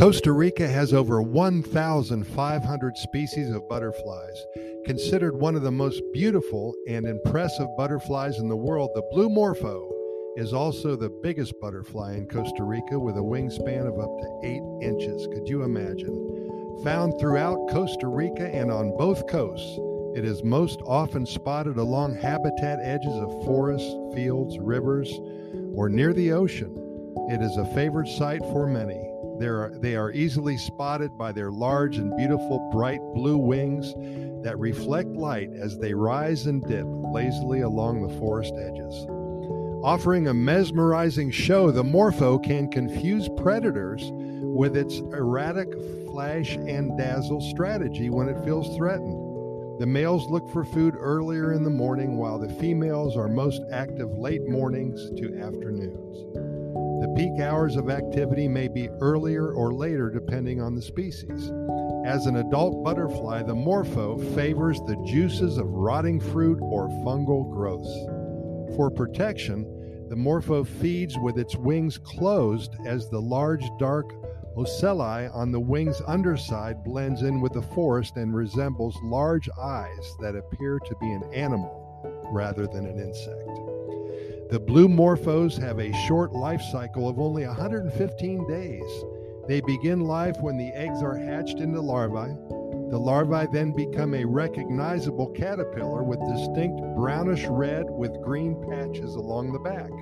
Costa Rica has over 1,500 species of butterflies. Considered one of the most beautiful and impressive butterflies in the world, the blue morpho is also the biggest butterfly in Costa Rica with a wingspan of up to 8 inches. Could you imagine? Found throughout Costa Rica and on both coasts, it is most often spotted along habitat edges of forests, fields, rivers, or near the ocean. It is a favorite sight for many. Are, they are easily spotted by their large and beautiful bright blue wings that reflect light as they rise and dip lazily along the forest edges. Offering a mesmerizing show, the Morpho can confuse predators with its erratic flash and dazzle strategy when it feels threatened. The males look for food earlier in the morning while the females are most active late mornings to afternoons. The peak hours of activity may be earlier or later depending on the species. As an adult butterfly, the morpho favors the juices of rotting fruit or fungal growths. For protection, the morpho feeds with its wings closed as the large dark ocelli on the wing's underside blends in with the forest and resembles large eyes that appear to be an animal rather than an insect. The blue morphos have a short life cycle of only 115 days. They begin life when the eggs are hatched into larvae. The larvae then become a recognizable caterpillar with distinct brownish red with green patches along the back.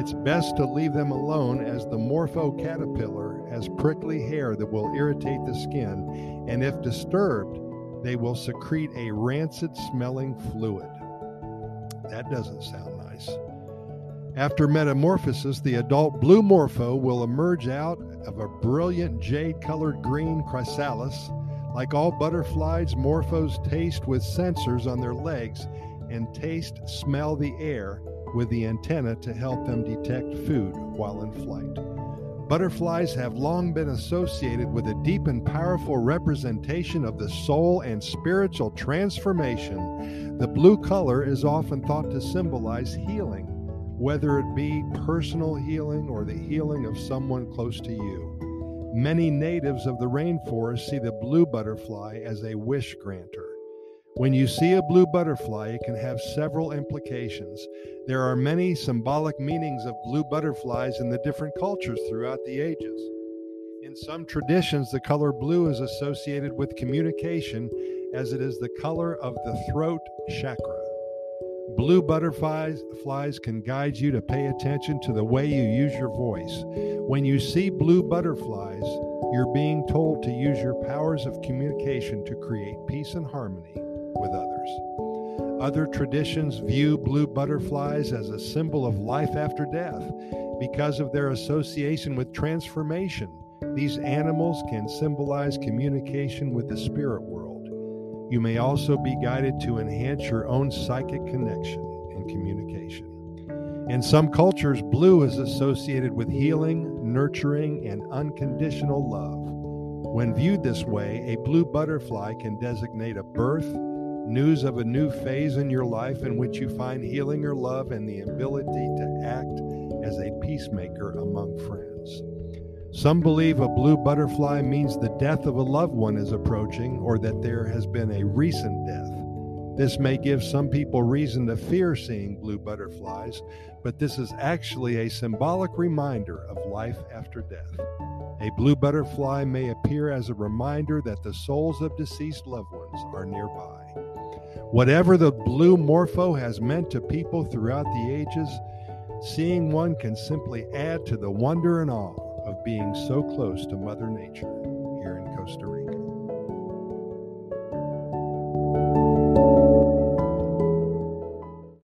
It's best to leave them alone as the morpho caterpillar has prickly hair that will irritate the skin, and if disturbed, they will secrete a rancid smelling fluid. That doesn't sound nice. After metamorphosis, the adult blue morpho will emerge out of a brilliant jade colored green chrysalis. Like all butterflies, morphos taste with sensors on their legs and taste, smell the air with the antenna to help them detect food while in flight. Butterflies have long been associated with a deep and powerful representation of the soul and spiritual transformation. The blue color is often thought to symbolize healing whether it be personal healing or the healing of someone close to you. Many natives of the rainforest see the blue butterfly as a wish granter. When you see a blue butterfly, it can have several implications. There are many symbolic meanings of blue butterflies in the different cultures throughout the ages. In some traditions, the color blue is associated with communication as it is the color of the throat chakra. Blue butterflies flies can guide you to pay attention to the way you use your voice. When you see blue butterflies, you're being told to use your powers of communication to create peace and harmony with others. Other traditions view blue butterflies as a symbol of life after death because of their association with transformation. These animals can symbolize communication with the spirit world. You may also be guided to enhance your own psychic connection and communication. In some cultures, blue is associated with healing, nurturing, and unconditional love. When viewed this way, a blue butterfly can designate a birth, news of a new phase in your life in which you find healing or love and the ability to act as a peacemaker among friends. Some believe a blue butterfly means the death of a loved one is approaching or that there has been a recent death. This may give some people reason to fear seeing blue butterflies, but this is actually a symbolic reminder of life after death. A blue butterfly may appear as a reminder that the souls of deceased loved ones are nearby. Whatever the blue morpho has meant to people throughout the ages, seeing one can simply add to the wonder and awe being so close to Mother Nature here in Costa Rica.